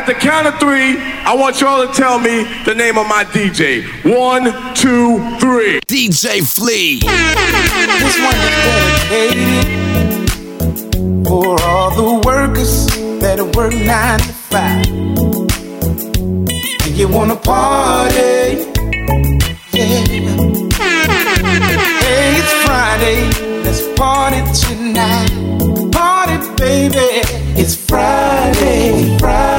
at the count of three, I want y'all to tell me the name of my DJ. One, two, three. DJ Flea. This one is dedicated for all the workers that work nine to five. And you wanna party? Yeah. Hey, it's Friday. Let's party tonight. Party, baby. It's Friday, Friday,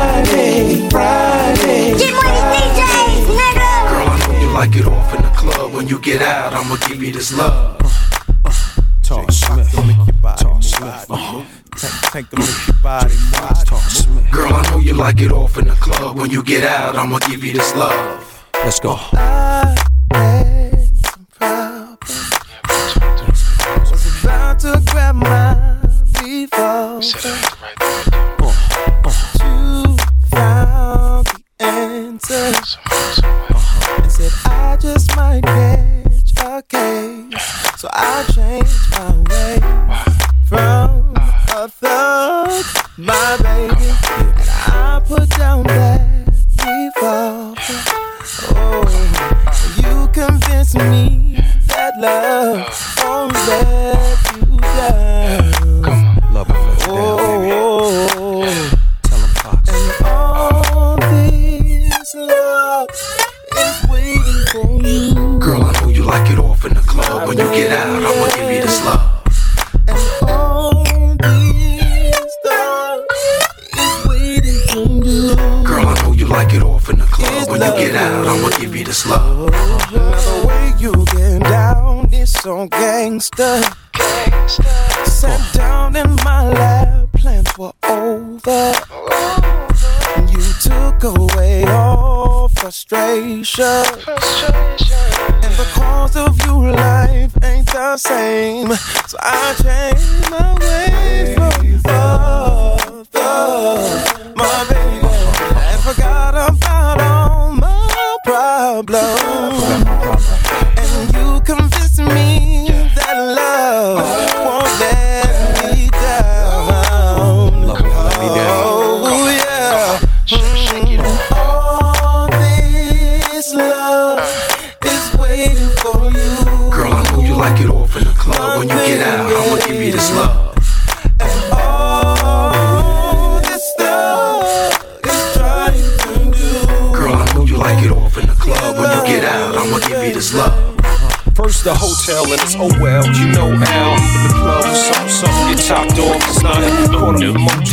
Friday. Get money, DJs, nigga. Girl, I know you like it off in the club. When you get out, I'ma give you this love. Talk Smith. Talk Smith. Take, take the look your body, watch. Talk Smith. Girl, I know you like it off in the club. When you get out, I'ma give you this love. Let's go. Was about to grab my revolver. You found the answer. And said I just might catch a case. So I changed my way from a thug, my baby. And I put down that revolver. Oh, you convinced me that love When you get out, I'ma give you this love. And all this love is waiting for you. Girl, I know you like it off in the club. When you get out, I'ma give you this love. The way you get down is so gangster. Sat down in my lap, plans were over. You took away all frustration. Same. So I changed my ways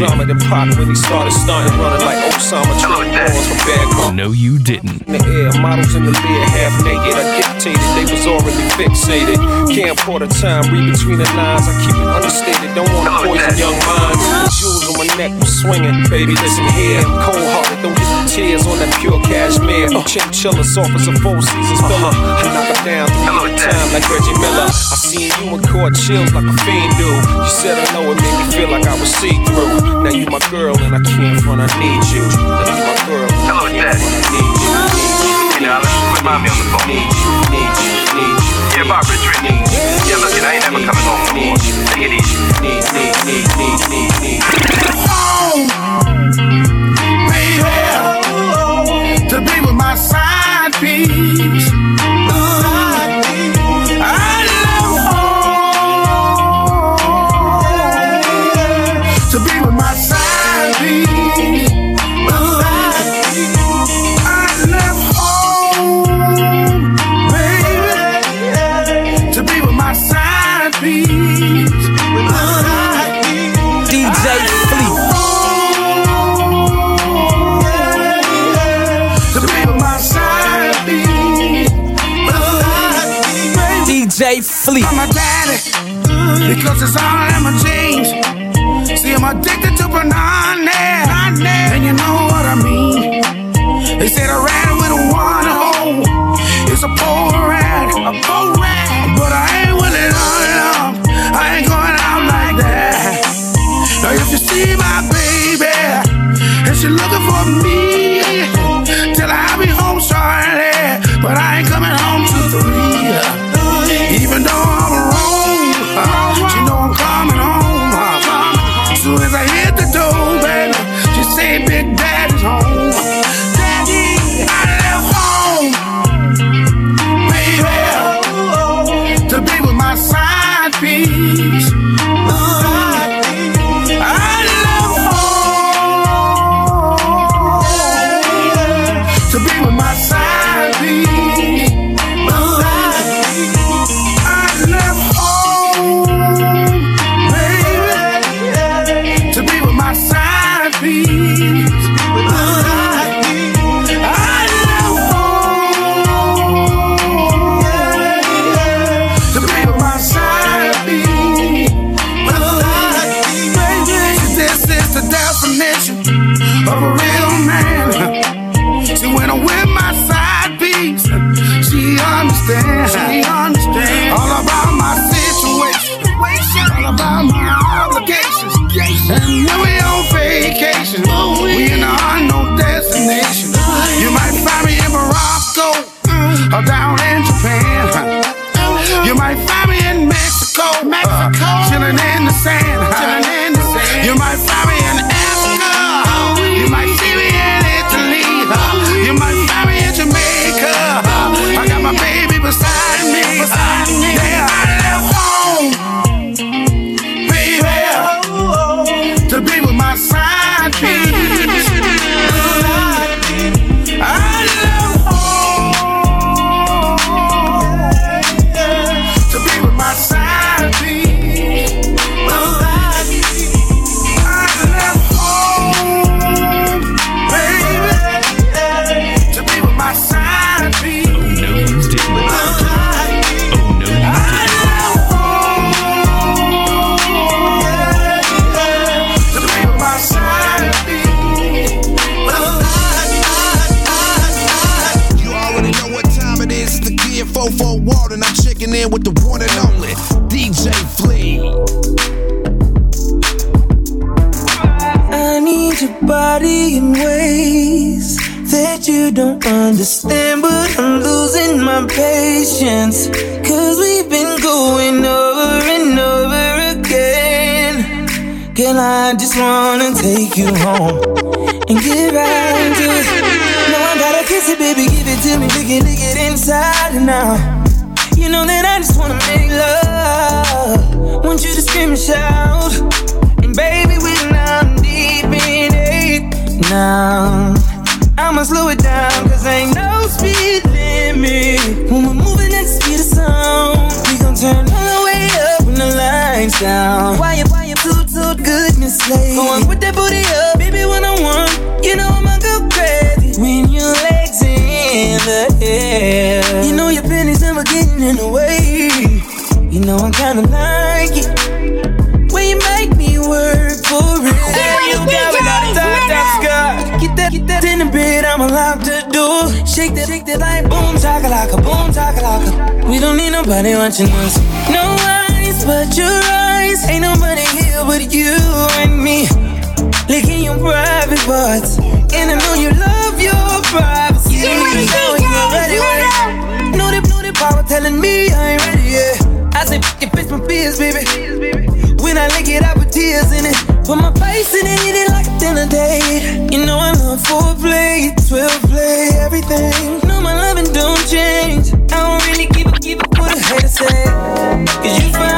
up in more drama than Pac when he started stunting, running like Osama, trading balls from bad girls. No, you didn't. in the air, models in the bed, half naked. I dictated, they was already fixated. Can't pour the time, read between the lines. I keep it understated, don't wanna poison young minds. Jewels on my neck was swinging, baby. Listen here, cold hearted, don't get the tears on that pure cashmere. Chinchilla, soft as a four seasons filler. I knock her down at time like Reggie Miller. I seen you in court chills like a fiend do. You said I know it made me feel like I was see through. Now you my girl and I can't front, I need you. Now you my girl, and I can't front, I need you. You know, let's. Yeah, Barbara, Yeah, look, I ain't coming home no more. Take it easy. Baby, to be with my side piece. DJ you home and get right to it. Now I gotta kiss it, baby, give it to me. lick it, lick it inside and out. You know that I just wanna make love. Want you to scream and shout. And baby, we're now deep in it. Now, I'ma slow it down, cause ain't no speed limit. When we're moving at the speed of sound, we gon' turn all the way up when the lights down. Why you, why you, toot, toot, goodness, lady. Going that in a way. You know I kinda like it when you make me work for it. Hey, you got me got a top top. Get that, get that in the bed. I'm allowed to do. Shake that, shake that like boom chakalaka, boom chakalaka. We don't need nobody watching us. No eyes but your eyes. Ain't nobody here but you and me. Licking your private parts, and I know you love your privacy. You telling me I ain't ready yet. I say, it fits my fears, baby. When I lick it, I put tears in it. Put my face in it, eat it like a dinner date. You know I love foreplay, 12 play, everything. No, my loving don't change. I don't really give a, give a what a hater say. Cause you find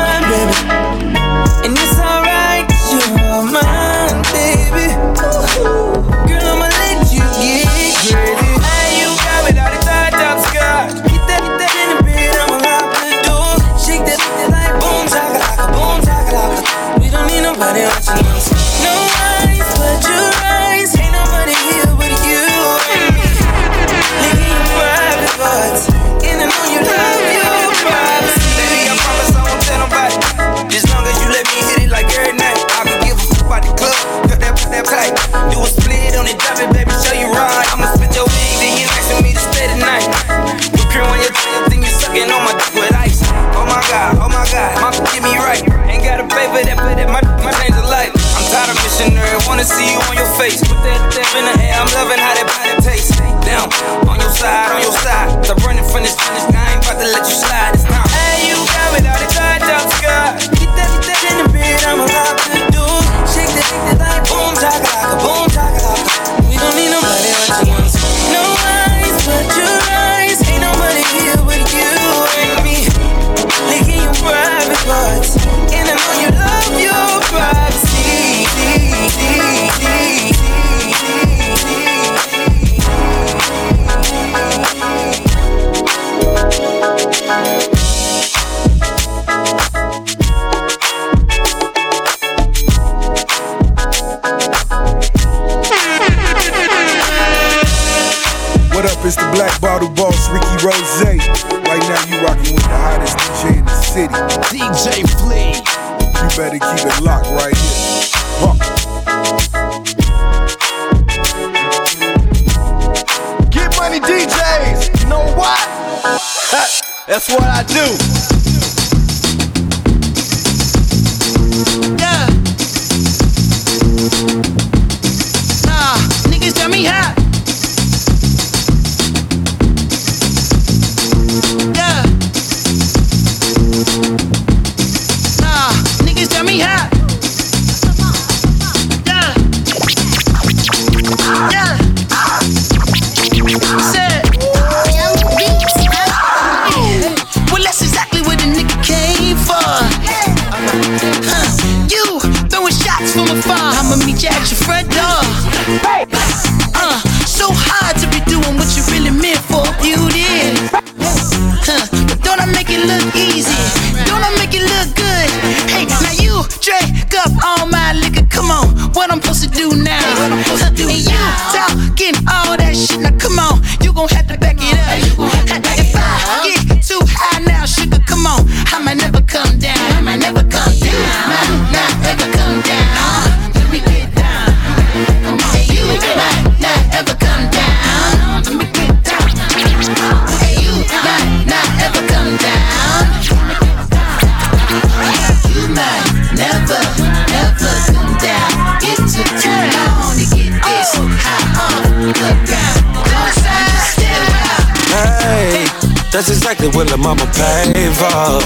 the mama for.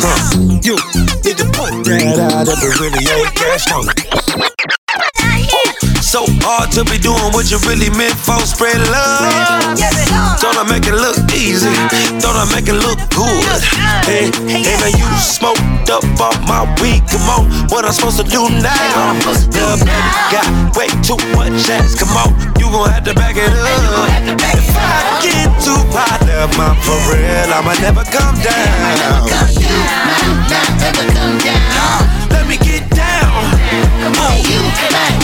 Huh. You need to put that out if it really ain't cash on so hard to be doing what you really meant for. Spread love. Don't I make it look easy? Don't I make it look good? Hey, and I you smoked up off my weed. Come on, what I'm supposed to do now? Baby got way too much ass. Come on, you gon' have to back it up. If I get too hot, love my for real, I'ma never come down. Never come down. Let me get down. Come on, you might not ever come down. Let me get down. You might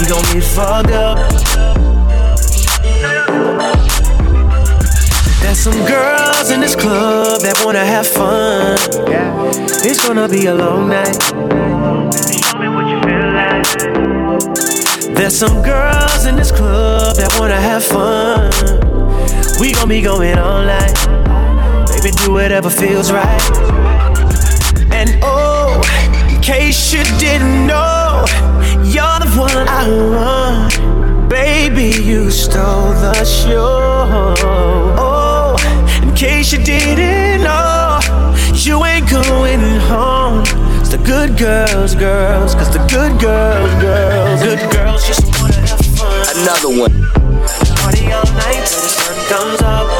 we gon' get fucked up. There's some girls in this club that wanna have fun. It's gonna be a long night. Show me what you feel like. There's some girls in this club that wanna have fun. We gon' be going all night. Baby, do whatever feels right. And oh, case you didn't know, you're the one I want. Baby, you stole the show. Oh, in case you didn't know, you ain't going home. It's the good girls, girls, cause the good girls, girls, good girls just wanna have fun. Another one. Party all night till the sun comes up.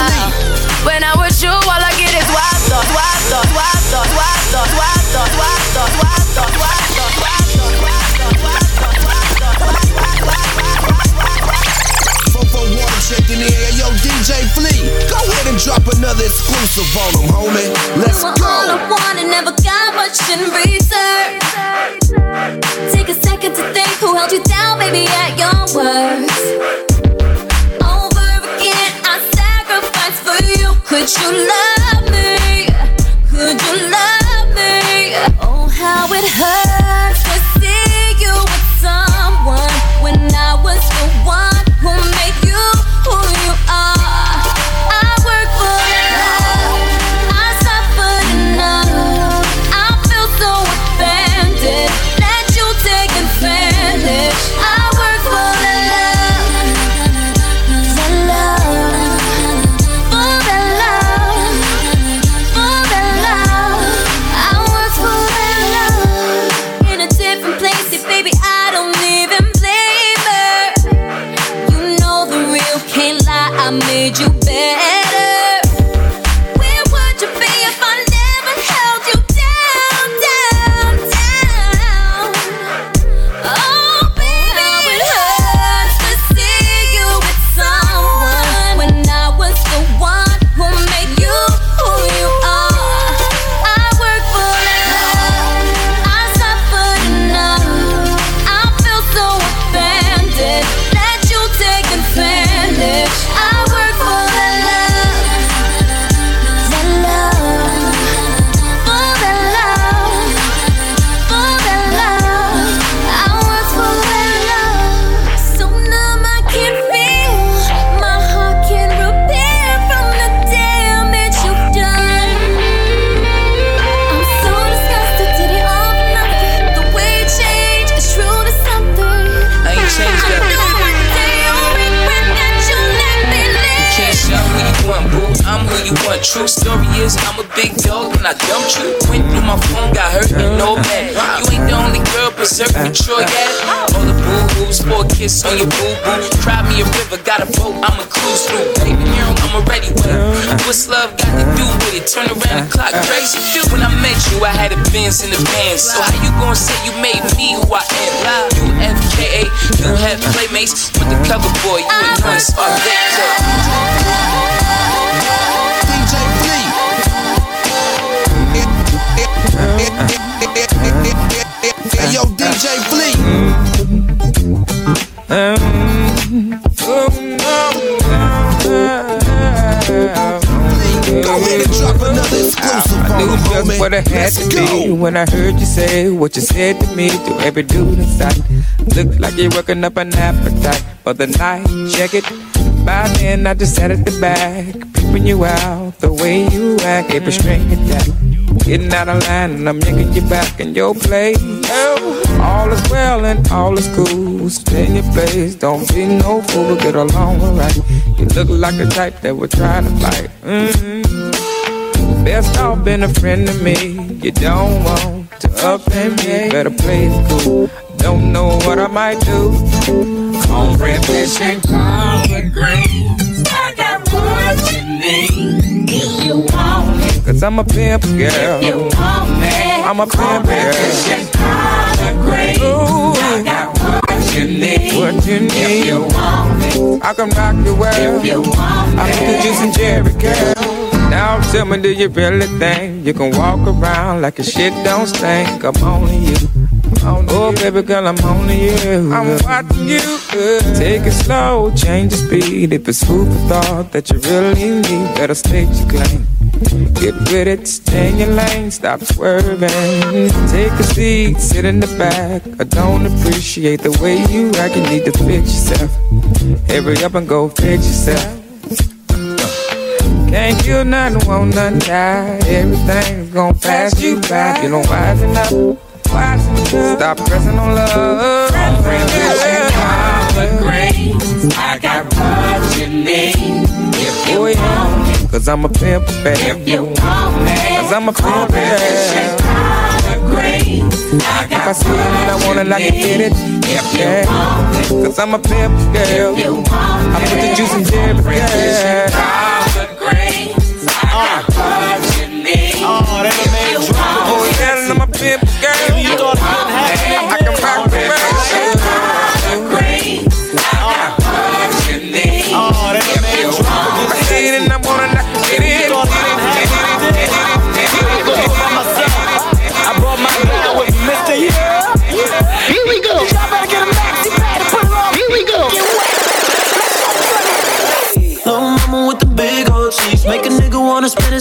Exclusive on them, homie. Let's go. all I wanted, never got much in return. Take a second to think who held you down, baby, at your worst. Over again, I sacrifice for you. Could you love is, I'm a big dog and I dumped you. Went through my phone, got hurt and no bad. You ain't the only girl berserk mature yet. All the boo boos, for a kiss on your boo boo. Cry me a river, got a boat, I'm a cruise through. Baby, I'm already with her. What's love got to do with it? Turn around the clock, crazy. Feel When I met you, I had a Benz in the pants. So how you gonna say you made me who I am? You FKA, you had playmates with the cover boy, you and one spot Hey, yo, DJ Flea. Go ahead and drop another exclusive I knew just homie. what I had Let's to go. be when I heard you say what you said to me to every dude inside. Looked like you're working up an appetite for the night. Check it. By then I just sat at the back, peeping you out the way you act, every string attack. Getting out of line and I'm yanking you back in your place. Oh, all is well and all is cool. Stay in your place, don't be no fool, get along alright. You look like the type that would try to fight. Mm-hmm. Best off being a friend to me. You don't want to offend me. Better play it cool. Don't know what I might do. Cornbread, fish, and collard greens. I got what you need. If you want. Cause I'm a pimp girl. You want me. I'm a pimp girl. Ooh, I got what you need. What you need. If you. I can rock the world. If you want I can put you some Jerry girl. Now tell me, do you really think you can walk around like your shit don't stink? I'm on you. I'm oh, baby girl, I'm on you. I'm watching you. Take it slow, change the speed. If it's food for thought that you really need, better state your claim. Get with it, stay in your lane, stop swerving. Take a seat, sit in the back. I don't appreciate the way you act, you need to fix yourself. Hurry up and go fix yourself. Can't kill nothing, won't nothing die. Everything's gonna pass you by. You don't wisen enough. Stop pressing on love. I got what you need. If you oh, yeah. Cause I'm a pimp, baby. If you want me. Cause I'm a pimp, baby. If I see it and I want it, I can get it. Yeah. Cause I'm a pimp, girl. I put the juice in there, yeah.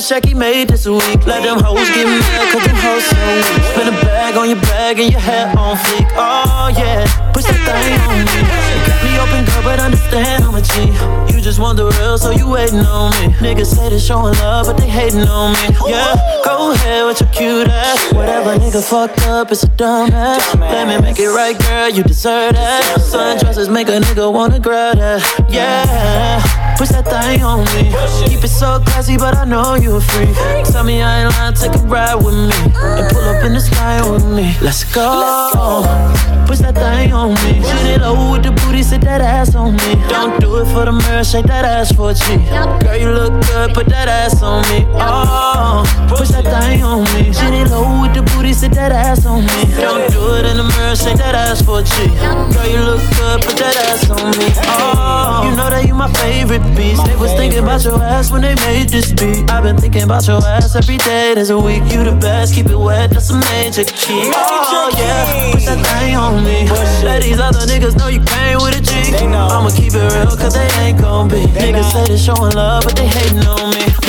Check he made this week. Let them hoes get mad, cause them hoes so weak. Spin a bag on your bag and your hair on fleek. Oh yeah, push that thing on me. Got me open, girl, but understand I'm a G. You just want the real, so you waiting on me. Niggas say they showing love, but they hating on me. Yeah, go ahead with your cute ass. Whatever nigga fucked up, it's a dumb ass. Let me make it right, girl, you deserve that. Sundresses make a nigga wanna grab that. Yeah, push that thing on me. Keep it so classy, but I know you a freak. Tell me I ain't lying, take a ride with me. And pull up in the sky with me. Let's go. Push that thing on me. Shoot it low with the booty, sit that ass on me. Don't do it for the mirror, shake that ass for a G. Girl, you look good, put that ass on me. Oh, push that thing on me. Shoot it low with the booty, sit that ass on me. Don't do it in the mirror, shake that ass for a G. Girl, you look good, put that ass on me. Oh, you know that you my favorite beast. They was thinking about your ass when they made this beat. I've been thinking about your ass every day. There's a week, you the best. Keep it wet, that's a major key. Oh yeah, push that thing on me. Let these other niggas know you came with a G. I'ma keep it real, cause they ain't gon' be. Niggas say they showing love, but they hating on me.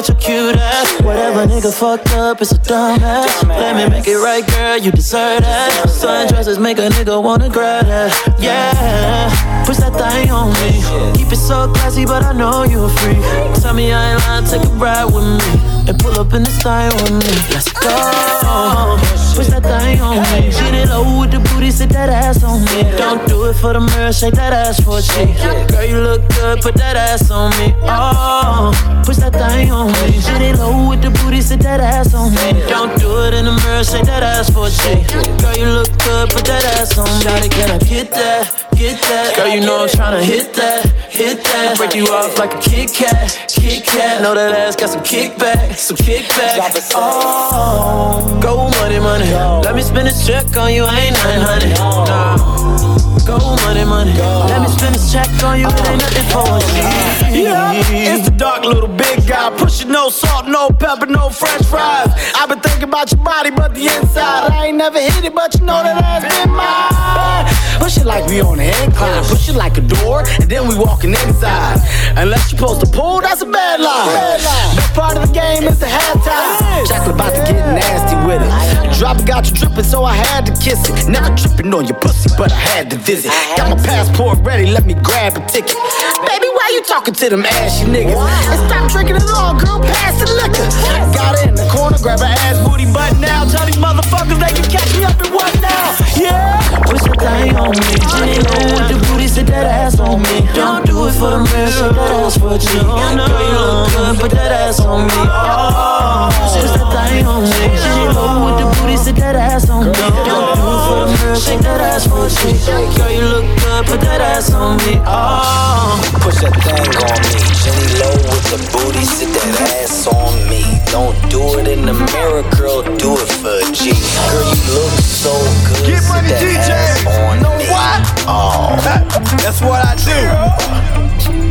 With your cute ass. Whatever nigga fucked up, it's a dumb ass. Let me make it right, girl, you deserve that. Sundresses make a nigga wanna grab that. Yeah, push that thing on me. Keep it so classy, but I know you a freak. Tell me I ain't lying, take a ride with me. And pull up in the thing with me. Let's go. Push that thing on me. Get it low with the booty, sit that ass on me. Don't do it for the mirror, shake that ass for a G. Girl, you look good, put that ass on me. Oh, push that thing on me. Get it low with the booty, sit that ass on me. Don't do it in the mirror, shake that ass for a G. Girl, you look good, put that ass on me. Shawty, can I get that? Get that? Girl, you know I'm tryna hit that, hit that. Break you off like a Kit Kat, Kit Kat. Know that ass got some kickback, some kickback. Oh, go money, money. Let me spend this check on you, ain't nothing, honey. Nah. Go money, money. Let me spend this check on you, it ain't nothing for you. Yeah, it's the dark little big guy. Pushing no salt, no pepper, no french fries. I've been thinking about your body, but the inside. I ain't never hit it, but you know that ass been mine. Push it like we on the incline. Push it like a door, and then we walking inside. Unless you post to pull, that's a bad line. Best part of the game is the halftime. Chocolate about to get nasty with it. Drop it got you dripping, so I had to kiss it. Never tripping on your pussy, but I had to visit. Got my passport ready, let me grab a ticket. Baby, why you talking to them ashy niggas? And stop drinking it all, girl, pass the liquor. Got it in the corner, grab her ass booty butt now. Tell these motherfuckers they can catch me up in what now? Yeah. Push that thing on me. Jenny low with the booty, sit that ass on me. Don't do it for the mirror, shake that ass for a G. Girl, you look good, put that ass on me. Oh, push that thing on me. Jenny low with the booty, sit that ass on me. Don't for the mirror, shake that ass for a G. Girl, you look good, put that ass on me. Oh, Push that thing on me. Jenny low with the booty, sit that ass on me. Don't do it in the mirror, girl, do it for a G. Girl, you look so good. Get sit money, that DJ. ass on You know me. what? Oh. That's what I do.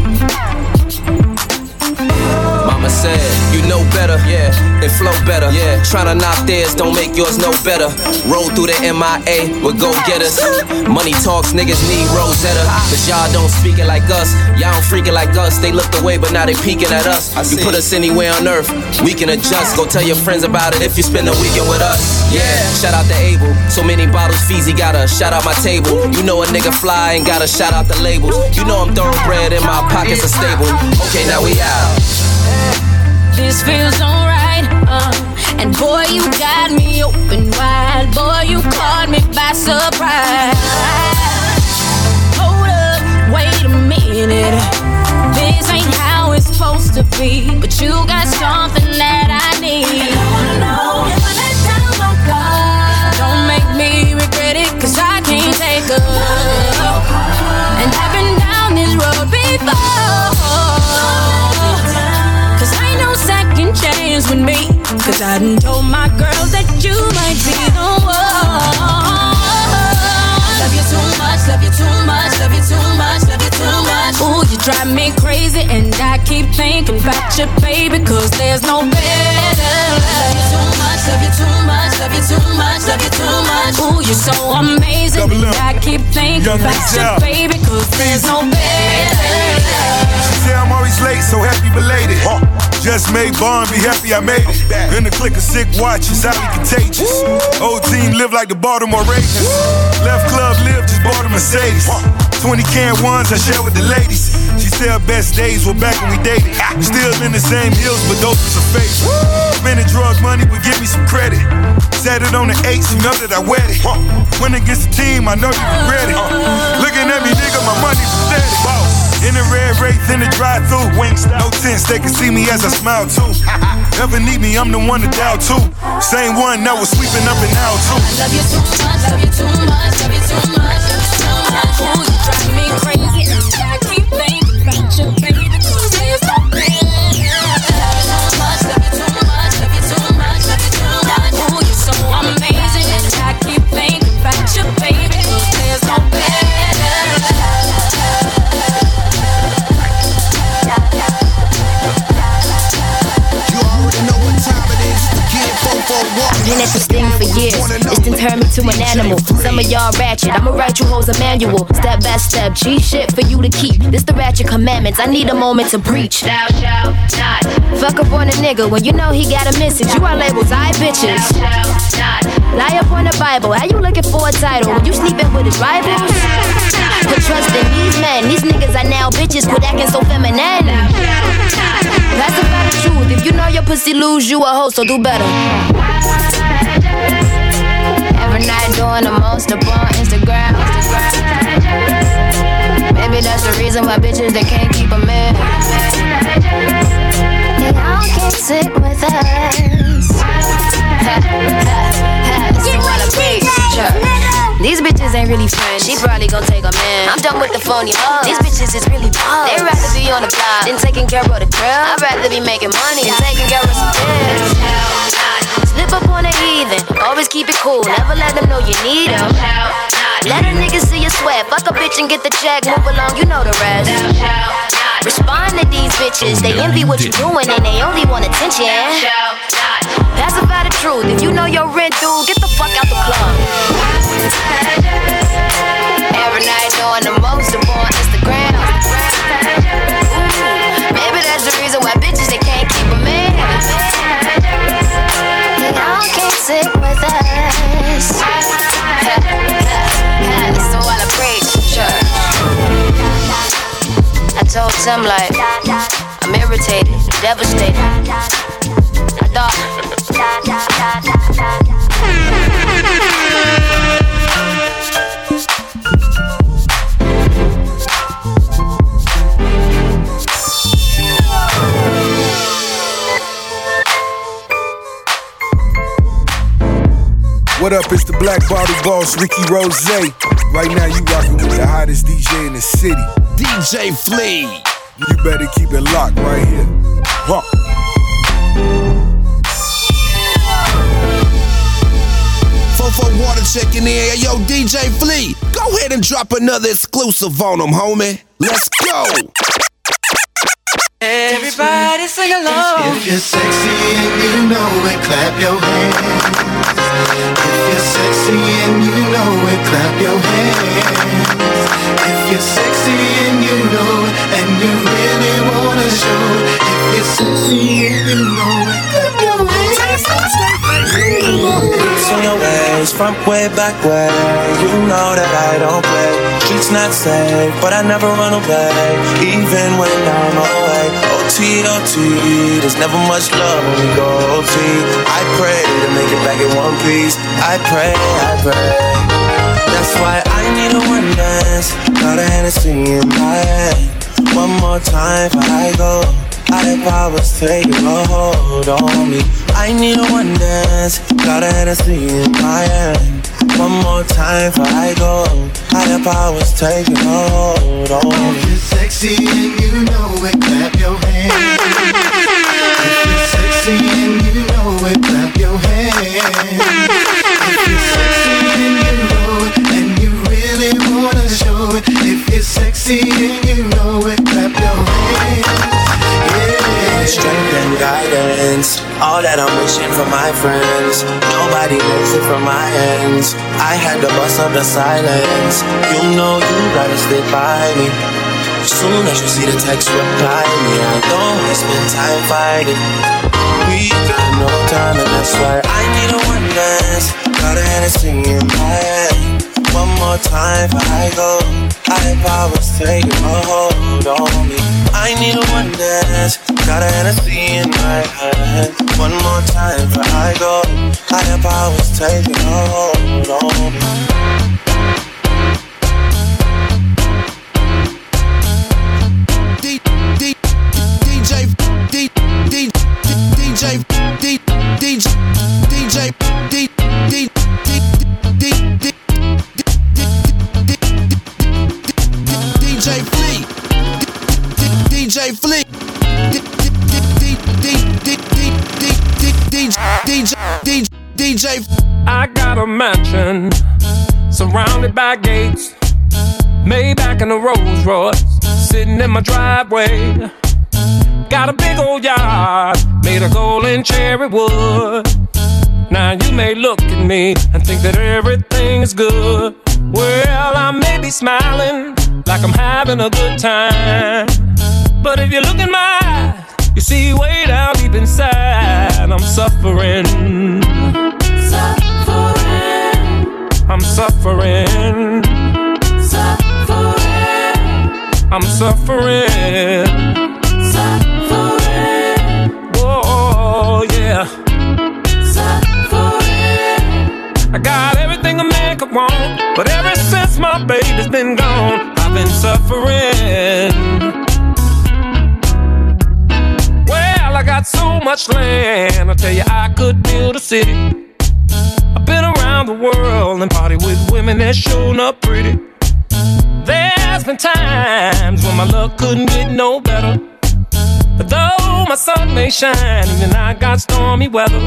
Mama said, you know better, yeah, and flow better, yeah. Tryna knock theirs, don't make yours no better. Roll through the MIA with go getters. Money talks, niggas need Rosetta. Cause y'all don't speak it like us, y'all don't freak it like us. They looked away, but now they peeking at us. You put us anywhere on earth, we can adjust. Go tell your friends about it if you spend a weekend with us. Yeah, shout out to Abel. So many bottles, Feezy got a shout out my table. You know a nigga fly and got a shout out the labels. You know I'm throwing bread and my pockets are stable. Okay, now we out. This feels alright, uh. And boy, you got me open wide. Boy, you caught me by surprise. Hold up, wait a minute. This ain't how it's supposed to be. But you got something that I need. I done told my girls that you might be the one. Love you too much, love you too much, love you too much, love you too much. Ooh, you drive me crazy, and I keep thinking about you, baby. Cause there's no better. Love you too much, love you too much, love you too much, love you too much. Ooh, you're so amazing, and. I keep thinking Young about you, baby. Cause there's no better. She say I'm always late, so happy belated. Just made Bond be happy I made it. In the click of sick watches, highly contagious. Old team live like the Baltimore Ravens. Left club live, just bought a Mercedes. 20 can ones I share with the ladies. She said her best days were back when we dated. Still in the same hills, but those was her favorite. Spending drug money would give me some credit. Set it on the eights, you know that I wet it. Went against the team, I know you regret it. Looking at me, nigga, my money pathetic. In the red wraith, in the drive through No tents, they can see me as I smile too. Never need me, I'm the one to dial too. Same one that was sweeping up and out too. I Love you too much, love you too much, love you too much, love you too much. Ooh, you drive me crazy. Been at this thing for years. It's done turned me to an animal. Some of y'all ratchet. I'ma write you hoes a manual. Step by step, cheat shit for you to keep. This the ratchet commandments. I need a moment to preach. Thou shalt not. Fuck up on a nigga when you know he got a message. You are labels, I bitches. Lie up on the Bible. How you looking for a title when you sleeping with his rivals? Put trust in these men. These niggas are now bitches. Quit acting so feminine. Pacify the truth. If you know your pussy lose, you a hoe, so do better. Every night doing the most up on Instagram. Maybe that's the reason why bitches they can't keep a man. They all get sick with us. while I preach, These bitches ain't really friends. She probably gon' take a man. I'm done with the phony hoes. These bitches is really balls. They rather be on the block than taking care of the girl. I'd rather be making money than taking care of some bills. Slip up on a heathen. Always keep it cool. Never let them know you need them. Let a nigga see you sweat. Fuck a bitch and get the check. Move along, you know the rest. Respond to these bitches. They envy what you're doing and they only want attention. Pacify the truth. If you know your rent due, get the fuck out the club. Every night doing the most up told Tim like I'm irritated, devastated. I thought. What up? It's the Black Bottle Boss, Ricky Rose. Right now, you rocking with the hottest DJ in the city. DJ Flea. You better keep it locked right here. Huh. Fofo Water checking in. Yo, DJ Flea, go ahead and drop another exclusive on them, homie. Let's go. Everybody sing along. If you're sexy and you know it, clap your hands. If you're sexy and you know it, clap your hands. If you're sexy and you know it, and you really wanna show it. If you're sexy and you know it, clap your hands. on your ways, front way, back way. You know that I don't play. Streets not safe, but I never run away, even when I'm away. Oh, OT, OT, oh, there's never much love when we go oh, OT. I pray to make it back in one piece. I pray, I pray. That's why I need a one dance. Got a Hennessy in my hand. One more time before I go. Higher powers taking a hold on me. I need a one dance. Got a Hennessy in my hand. One more time before I go. Higher powers taking hold on If me. you're sexy and you know it, clap your hands. If you're sexy and you know it, clap your hands. If you're sexy and you know it, and you really wanna show it. If you're sexy and you know it, clap your hands. Strength and guidance, all that I'm wishing for my friends. Nobody knows it from my hands. I had to bust up the silence. You know you gotta stay by me. Soon as you see the text, reply me. I don't wanna spend time fighting. We got no time, and that's why I need a dance. Got a Hennessy in my hand. One more time I go. I powers taking a hold on me. I need a one dance. Got a Hennessy in my hand. One more time before I go. Higher powers taking hold on me. Surrounded by gates. Maybach and a Rolls Royce sitting in my driveway. Got a big old yard made of gold and cherry wood. Now you may look at me and think that everything is good. Well, I may be smiling like I'm having a good time. But if you look in my eyes, you see way down deep inside, I'm. Suffering. I'm suffering. Suffering. I'm suffering. Suffering. Whoa, yeah. Suffering. I got everything a man could want, but ever since my baby's been gone, I've been suffering. Well, I got so much land, I tell you, I could build a city. Been around the world and party with women that shown up pretty. There's been times when my luck couldn't get no better. But though my sun may shine, even I got stormy weather.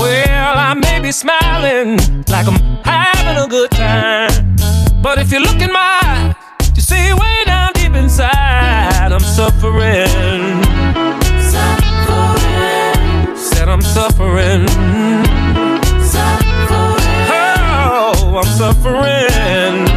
Well, I may be smiling like I'm having a good time. But if you look in my eyes, you see way down deep inside, I'm suffering. Suffering. Said I'm. Suffering. I'm suffering.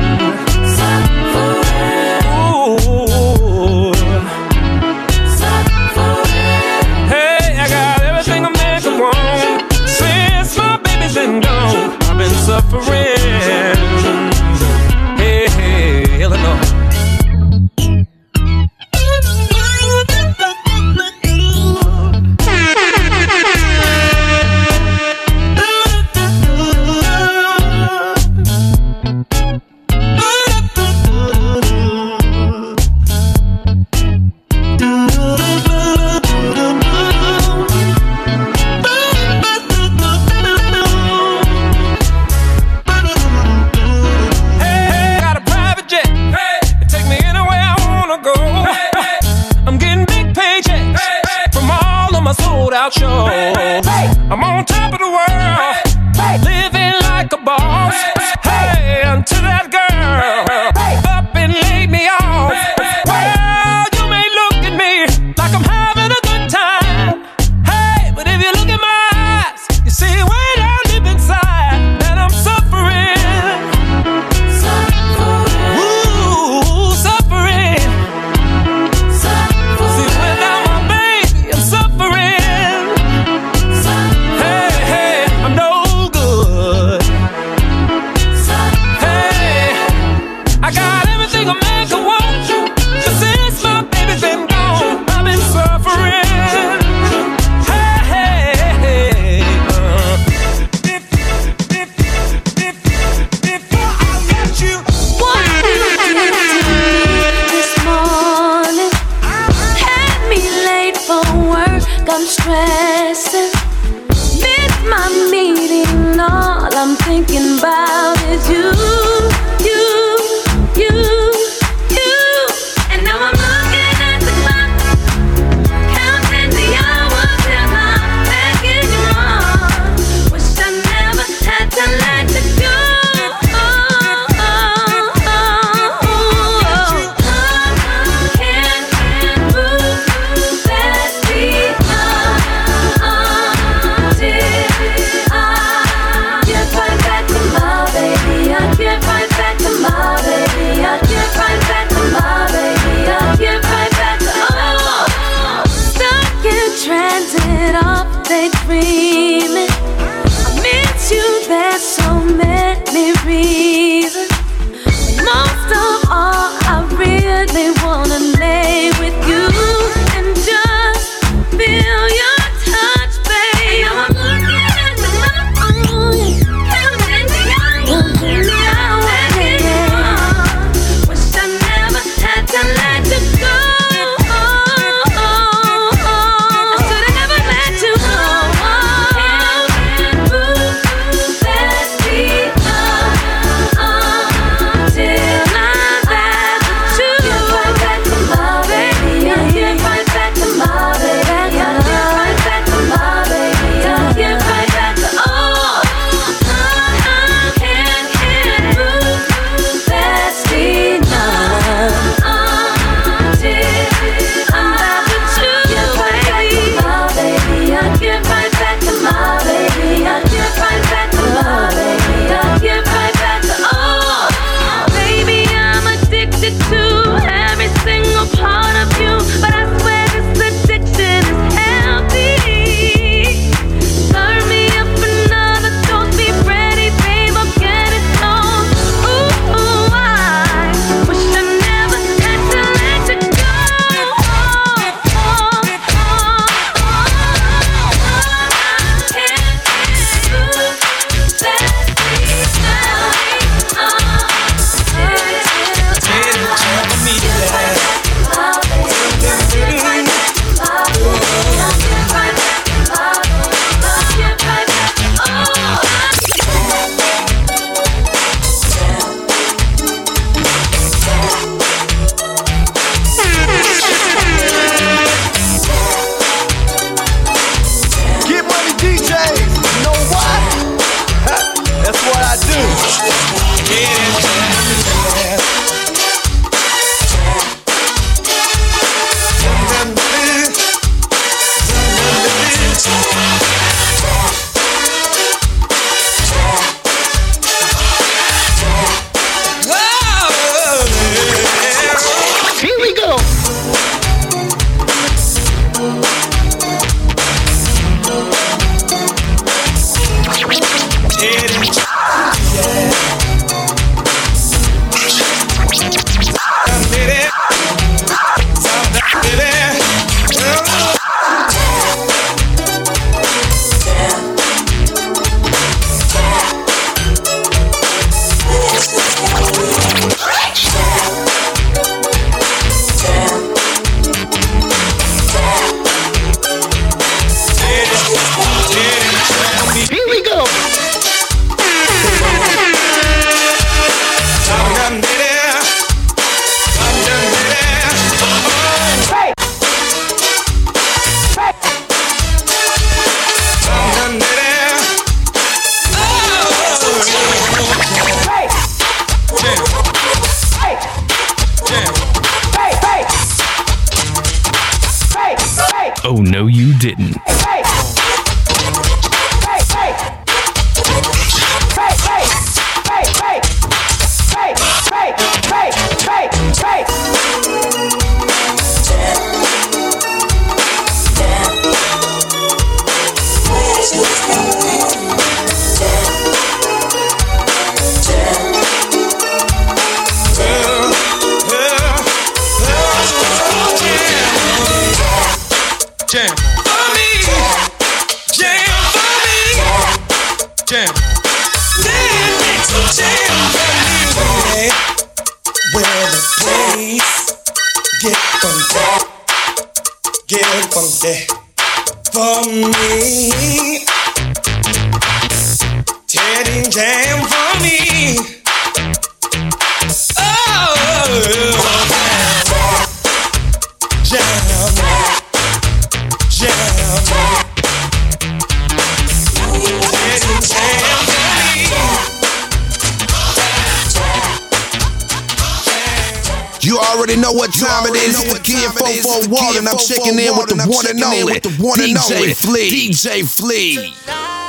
You already know what time it is. It's the Kid 44 Wall, and I'm checking in with the one and only DJ Flea. DJ Flea.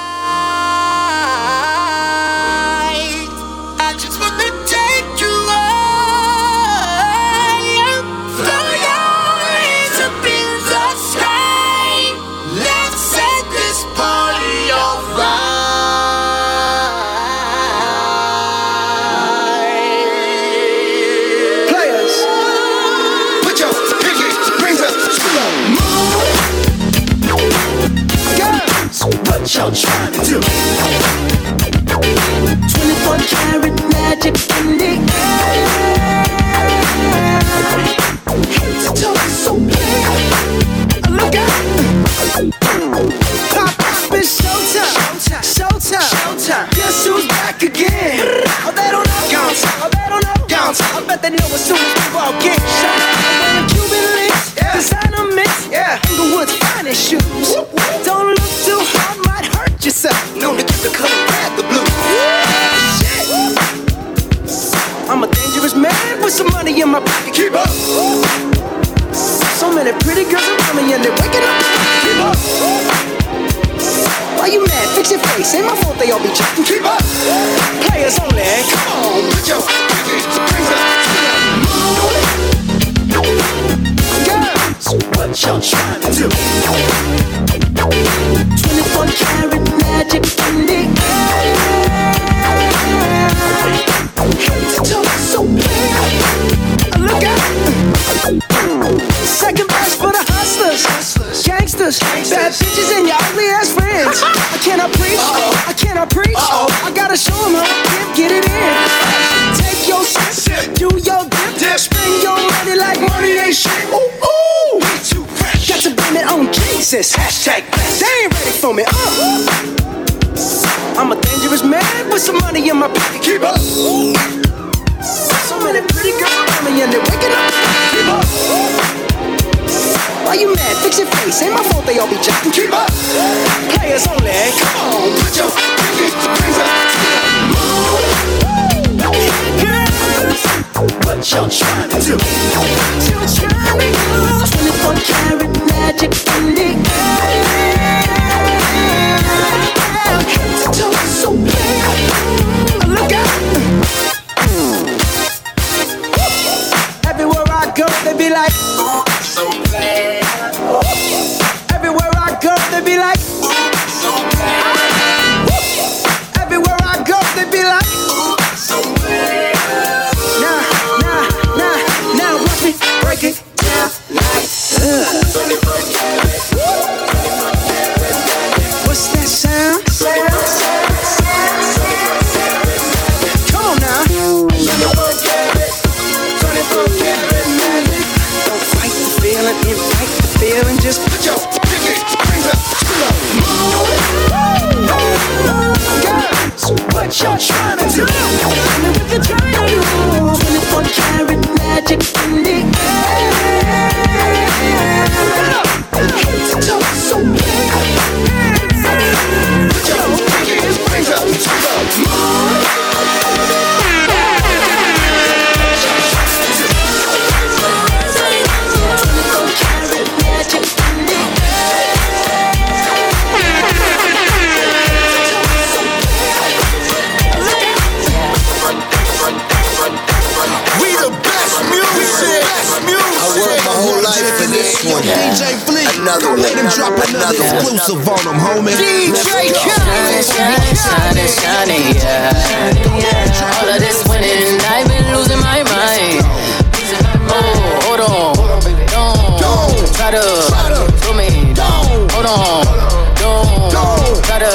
Gone. I bet they know as soon as we walk in. I'm wearing Cuban links. Designer mix. Yeah. Inglewood's finest shoes. Don't look too hard, might hurt yourself. Known to keep the color red, the blue. Shit. I'm a dangerous man with some money in my pocket. Keep up. So many pretty girls around me and they're waking up. Fix your face. Ain't my fault they all be chatting. Keep up. Players only. Come on, put your what y'all trying to do? 24 karat magic in the air. I cannot preach, I cannot preach. I gotta show them how to get, get it in. Take your sip, sip. do your dip, spend your money like money ain't shit. Ooh, ooh, we too fresh. Got to blame it on Jesus. Hashtag blessed. They ain't ready for me. Uh. I'm a dangerous man with some money in my pocket. Keep up. So many pretty girls around me and they're waking up. Keep up. Why you mad? Fix your face. Ain't my fault they all be jacking. Keep up. Players only. Come on, put your rings up what y'all trying to do? What you trying to do? 24 karat magic in the air. What y'all trying to do? Tell me what you're trying to do. 24 karat magic in the air. DJ Flea. Another Let him drop another exclusive on him, homie. DJ Shining, shining, shining, shining, yeah. All of this winning, I've been losing my mind. Oh, hold on, don't try to slow me down. Hold on, don't try to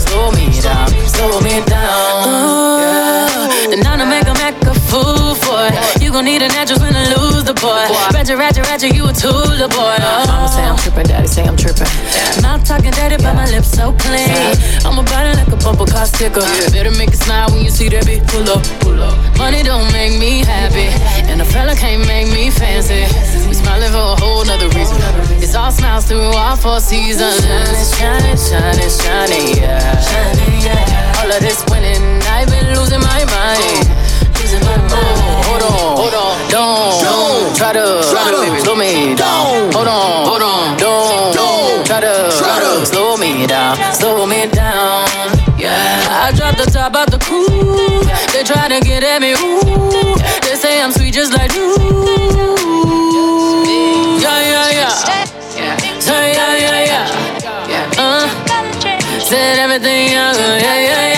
slow me down, slow me down. Yeah. Then now to make a make a fool for it. You gon' need an actress when I lose the boy. Ratchet, ratchet, ratchet, you a tool, the boy. Oh. Mama say I'm tripping, daddy say I'm tripping. Mouth talking dirty, but my lips so clean. I'm a body like a bumper car sticker. Better make it smile when you see that bitch pull up, pull up. Money don't make me happy, and a fella can't make me fancy. We smiling for a whole nother reason. It's all smiles through all four seasons. Shining, shining, shining, yeah. Shining, yeah. All of this winning, I've been losing my mind. Losing my mind. Hold on, hold on, don't, don't try to, try to slow me down. Hold on, hold on, don't, don't try to, try to slow me down, slow me down. Yeah, I dropped the top out the coupe. They try to get at me, ooh. They say I'm sweet just like you. Yeah, yeah, yeah. Say yeah, yeah, yeah. Uh, said everything young, yeah, yeah, yeah.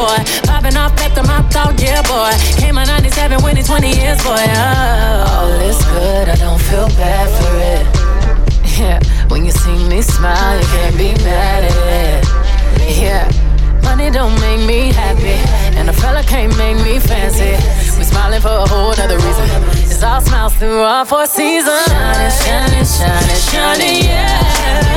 Boy. Popping off at the mouth out, yeah, boy. Came out 97, winning 20 years, boy. Oh, all is good, I don't feel bad for it. Yeah, when you see me smile, you can't be mad at it. Yeah, money don't make me happy, and a fella can't make me fancy. We smiling for a whole other reason. It's all smiles through all four seasons. Shining, shining, shining, shining, yeah.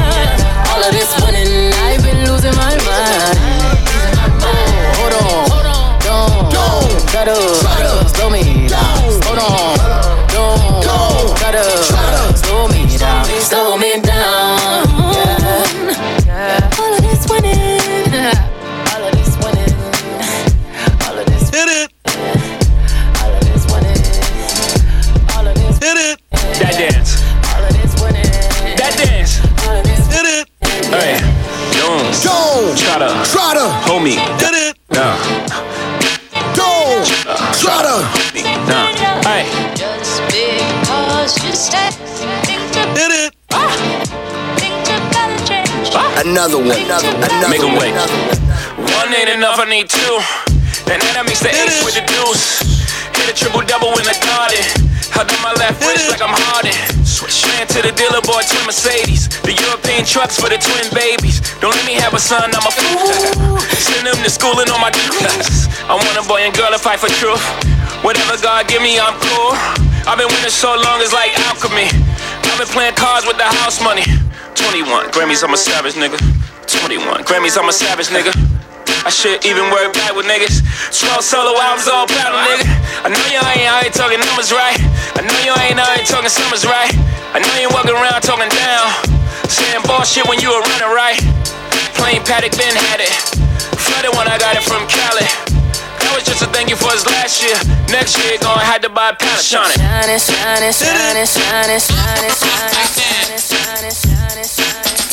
Another one. Another, another Make 'em one. wait. One. ain't enough, I need two. And then I mix the ace with the deuce. Hit a triple double in the garden. Held on my left wrist like I'm Harden. Switch ran to the dealer, bought twin Mercedes. The European trucks for the twin babies. Don't let me have a son, I'm a fool. Send them to school and all my dudes. I want a boy and girl to fight for truth. Whatever God give me, I'm cool. I've been winning so long, it's like alchemy. I've been playing cards with the house money. 21 Grammys, I'm a savage nigga. 21 Grammys, I'm a savage nigga. I should even work back with niggas. 12 solo albums, all platinum, nigga. I know you ain't out here talking numbers right. I know you ain't out here talking summers right. I know you walking around talking down. Saying bullshit when you were running right. Plain Patek been had it. Flooded when I got it from Cali. That was just a thank you for us last year. Next year, gonna have to buy a pallet. Shine it, shine it, shine it, shine it, shine it, shine it, shine it, shine it, shine it, shine it.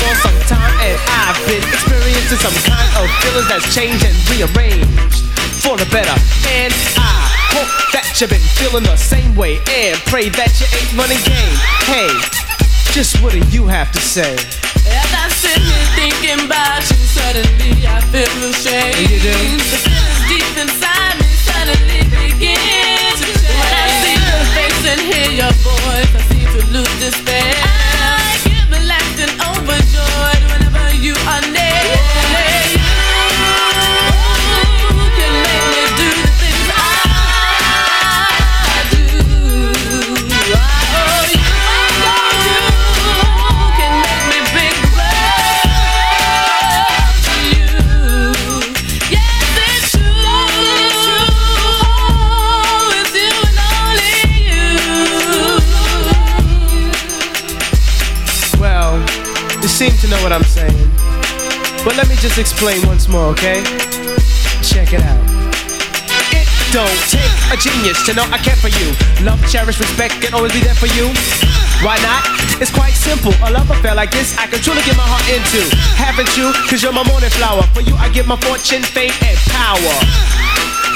To some time, and I've been experiencing some kind of feelings that's changed and rearranged for the better. And I hope that you've been feeling the same way and pray that you ain't running game. Hey, just what do you have to say? As I sit here thinking about you, suddenly I feel ashamed. You do? The feelings deep inside me suddenly begin to change. When I see your face and hear your voice, I seem to lose despair. You near. You can make me do the things I do. Oh, you can make me world to you. Yes, it's true. It's you and only you. Well, you seem to know what I'm. But let me just explain once more, okay? Check it out. It don't take a genius to know I care for you. Love, cherish, respect, and always be there for you. Why not? It's quite simple. A love affair like this, I can truly get my heart into. Haven't you? Cause you're my morning flower. For you, I get my fortune, fame, and power.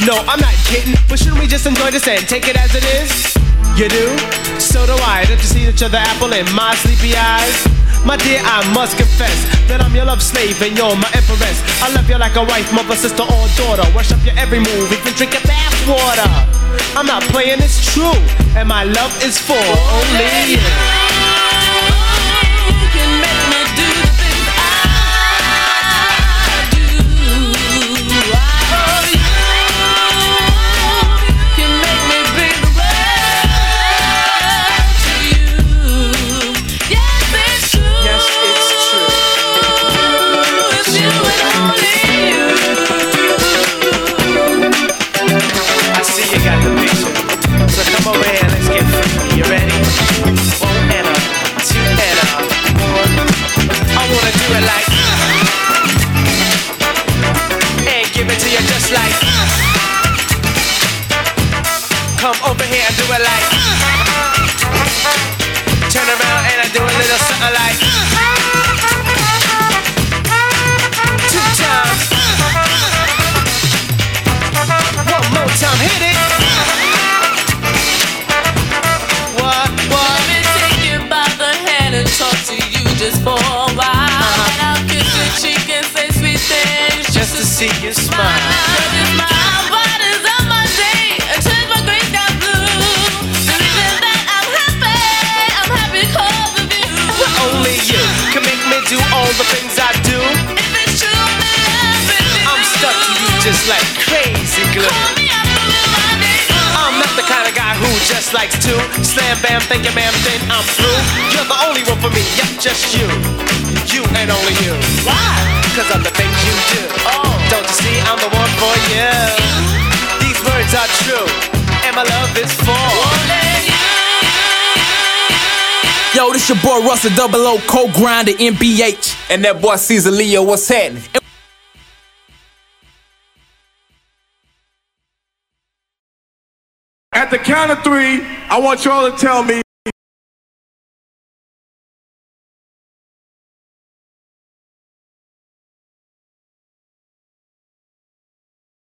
No, I'm not kidding. But shouldn't we just enjoy this and take it as it is? You do? So do I. Don't you see each other apple in my sleepy eyes? My dear, I must confess that I'm your love slave and you're my empress. I love you like a wife, mother, sister, or daughter. Worship your every move, even drink your bath water. I'm not playing, it's true, and my love is for only you. Boy Russell Double O, co-grinder MBH, and that boy Caesar Leo. What's happening? At the count of three, I want y'all to tell me